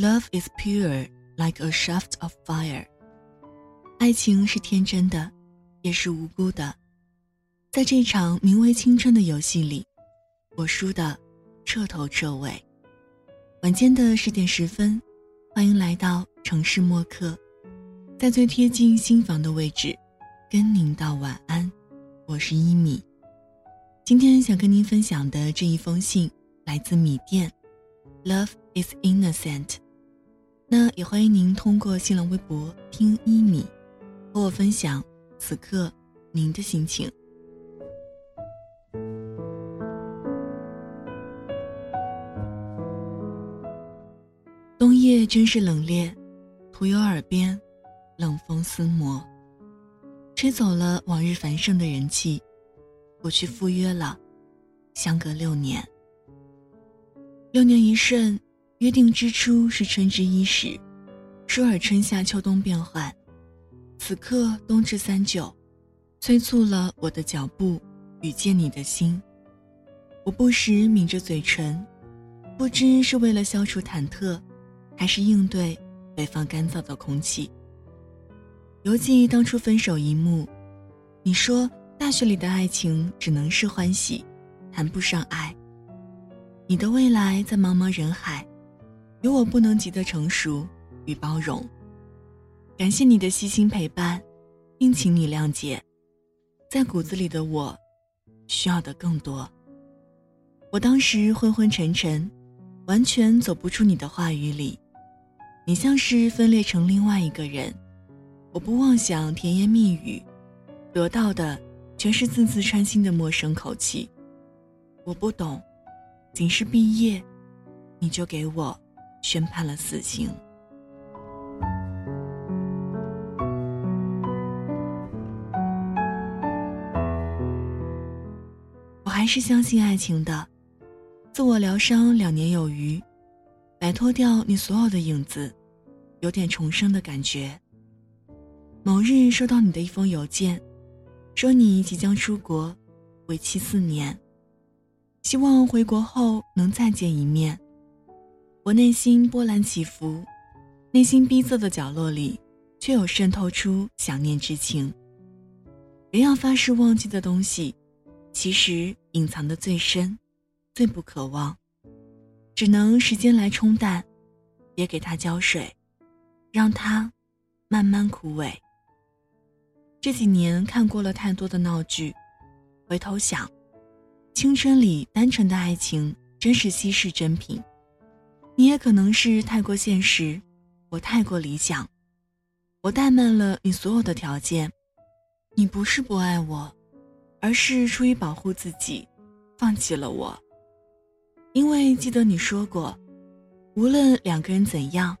Love is pure like a shaft of fire。爱情是天真的，也是无辜的。在这场名为青春的游戏里，我输的彻头彻尾。晚间的十点十分，欢迎来到城市默客，在最贴近心房的位置，跟您道晚安。我是一米。今天想跟您分享的这一封信来自米店，Love is innocent。那也欢迎您通过新浪微博听一米，和我分享此刻您的心情。冬夜真是冷冽，徒有耳边冷风撕磨，吹走了往日繁盛的人气。我去赴约了，相隔六年。六年一瞬，约定之初是春之伊始，说尔春夏秋冬变换，此刻冬至三九，催促了我的脚步与见你的心。我不时抿着嘴唇，不知是为了消除忐忑，还是应对北方干燥的空气。犹记当初分手一幕，你说。大学里的爱情只能是欢喜，谈不上爱。你的未来在茫茫人海，有我不能及的成熟与包容。感谢你的悉心陪伴，并请你谅解，在骨子里的我，需要的更多。我当时昏昏沉沉，完全走不出你的话语里。你像是分裂成另外一个人，我不妄想甜言蜜语，得到的。全是字字穿心的陌生口气，我不懂，仅是毕业，你就给我宣判了死刑。我还是相信爱情的，自我疗伤两年有余，摆脱掉你所有的影子，有点重生的感觉。某日收到你的一封邮件。说你即将出国，为期四年，希望回国后能再见一面。我内心波澜起伏，内心逼仄的角落里，却有渗透出想念之情。人要发誓忘记的东西，其实隐藏的最深，最不渴望，只能时间来冲淡，别给它浇水，让它慢慢枯萎。这几年看过了太多的闹剧，回头想，青春里单纯的爱情真是稀世珍品。你也可能是太过现实，我太过理想，我怠慢了你所有的条件。你不是不爱我，而是出于保护自己，放弃了我。因为记得你说过，无论两个人怎样，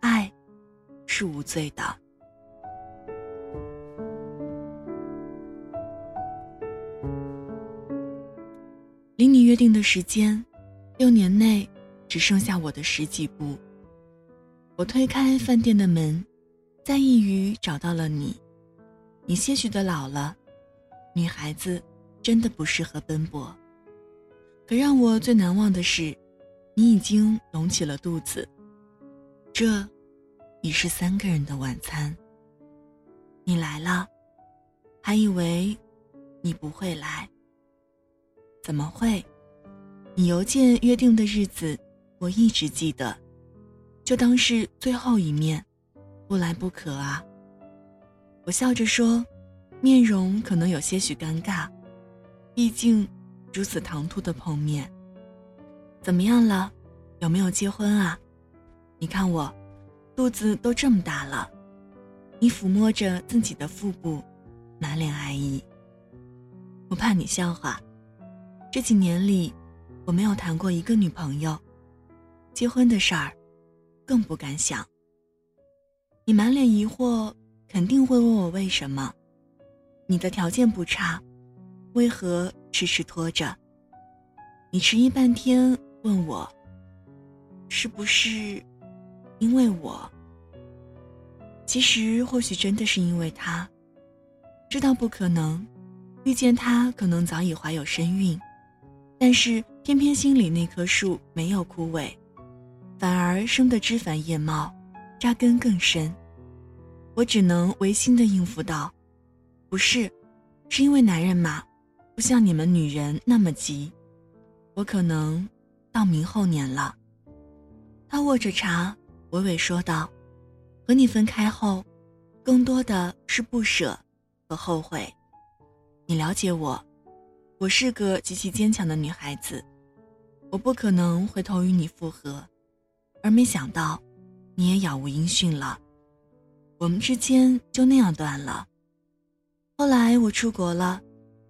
爱是无罪的。离你约定的时间，六年内只剩下我的十几步。我推开饭店的门，在一隅找到了你。你些许的老了，女孩子真的不适合奔波。可让我最难忘的是，你已经隆起了肚子。这已是三个人的晚餐。你来了，还以为你不会来。怎么会？你邮件约定的日子，我一直记得，就当是最后一面，不来不可啊。我笑着说，面容可能有些许尴尬，毕竟如此唐突的碰面。怎么样了？有没有结婚啊？你看我，肚子都这么大了。你抚摸着自己的腹部，满脸爱意。我怕你笑话。这几年里，我没有谈过一个女朋友，结婚的事儿，更不敢想。你满脸疑惑，肯定会问我为什么？你的条件不差，为何迟迟拖着？你迟疑半天，问我，是不是因为我？其实或许真的是因为他，知道不可能，遇见他可能早已怀有身孕。但是偏偏心里那棵树没有枯萎，反而生得枝繁叶茂，扎根更深。我只能违心的应付道：“不是，是因为男人嘛，不像你们女人那么急。我可能到明后年了。”他握着茶，娓娓说道：“和你分开后，更多的是不舍和后悔。你了解我，我是个极其坚强的女孩子，我不可能回头与你复合。而没想到，你也杳无音讯了。我们之间就那样断了。后来我出国了，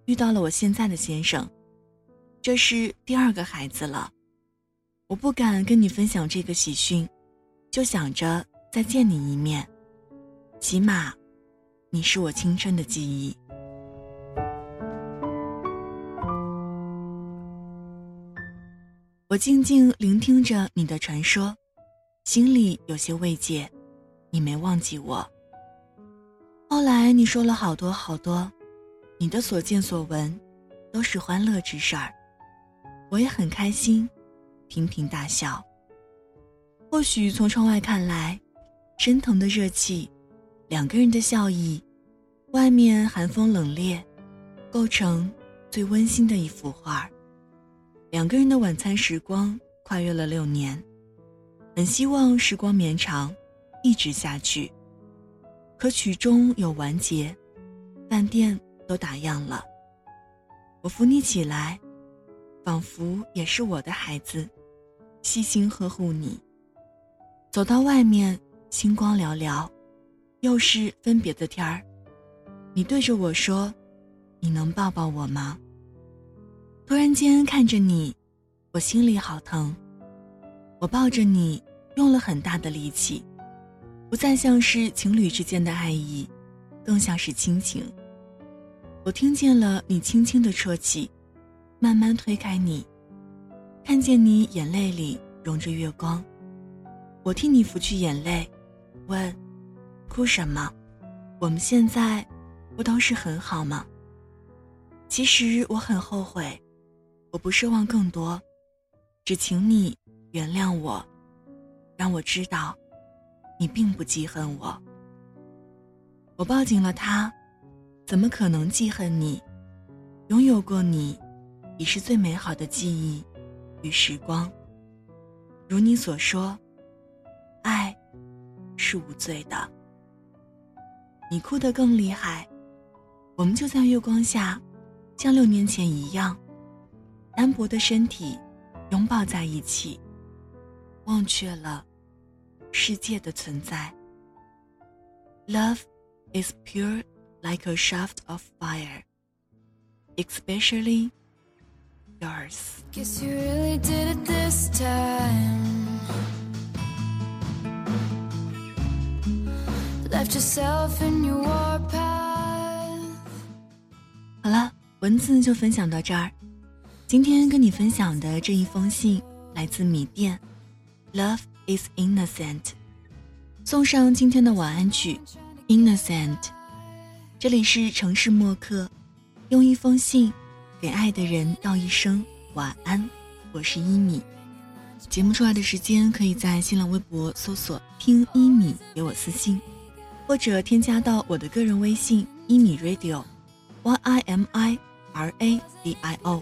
遇到了我现在的先生，这是第二个孩子了。”我不敢跟你分享这个喜讯，就想着再见你一面。起码，你是我青春的记忆。我静静聆听着你的传说，心里有些慰藉。你没忘记我。后来你说了好多好多，你的所见所闻，都是欢乐之事儿，我也很开心。频频大笑。或许从窗外看来，升腾的热气，两个人的笑意，外面寒风冷冽，构成最温馨的一幅画。两个人的晚餐时光跨越了六年，很希望时光绵长，一直下去。可曲终有完结，饭店都打烊了。我扶你起来，仿佛也是我的孩子。细心呵护你。走到外面，星光寥寥，又是分别的天儿。你对着我说：“你能抱抱我吗？”突然间看着你，我心里好疼。我抱着你，用了很大的力气，不再像是情侣之间的爱意，更像是亲情。我听见了你轻轻的啜泣，慢慢推开你。看见你眼泪里融着月光，我替你拂去眼泪，问：哭什么？我们现在不都是很好吗？其实我很后悔，我不奢望更多，只请你原谅我，让我知道你并不记恨我。我抱紧了他，怎么可能记恨你？拥有过你，已是最美好的记忆。与时光，如你所说，爱是无罪的。你哭得更厉害，我们就在月光下，像六年前一样，单薄的身体拥抱在一起，忘却了世界的存在。Love is pure like a shaft of fire, especially. yours. Guess you really did it this time. Left yourself in your warpath. 好了，文字就分享到这儿。今天跟你分享的这一封信来自米店，Love Is innocent。送上今天的晚安曲，Innocent。这里是城市默客，用一封信。给爱的人道一声晚安，我是一米。节目出来的时间，可以在新浪微博搜索“听一米”给我私信，或者添加到我的个人微信“一米 radio”，y i m i r a d i o。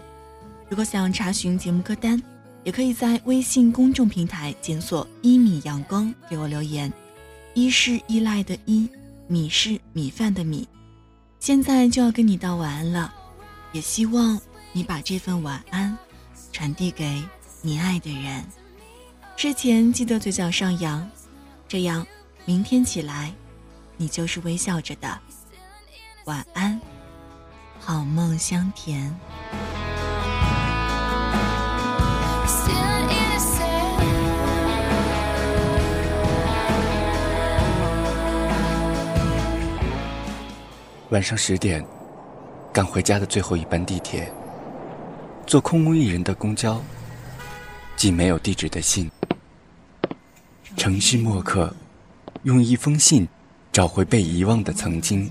如果想查询节目歌单，也可以在微信公众平台检索“一米阳光”给我留言。一是依赖的依，米是米饭的米。现在就要跟你道晚安了。也希望你把这份晚安传递给你爱的人。睡前记得嘴角上扬，这样明天起来你就是微笑着的。晚安，好梦香甜。晚上十点。赶回家的最后一班地铁，坐空无一人的公交，寄没有地址的信。城市墨客，用一封信找回被遗忘的曾经。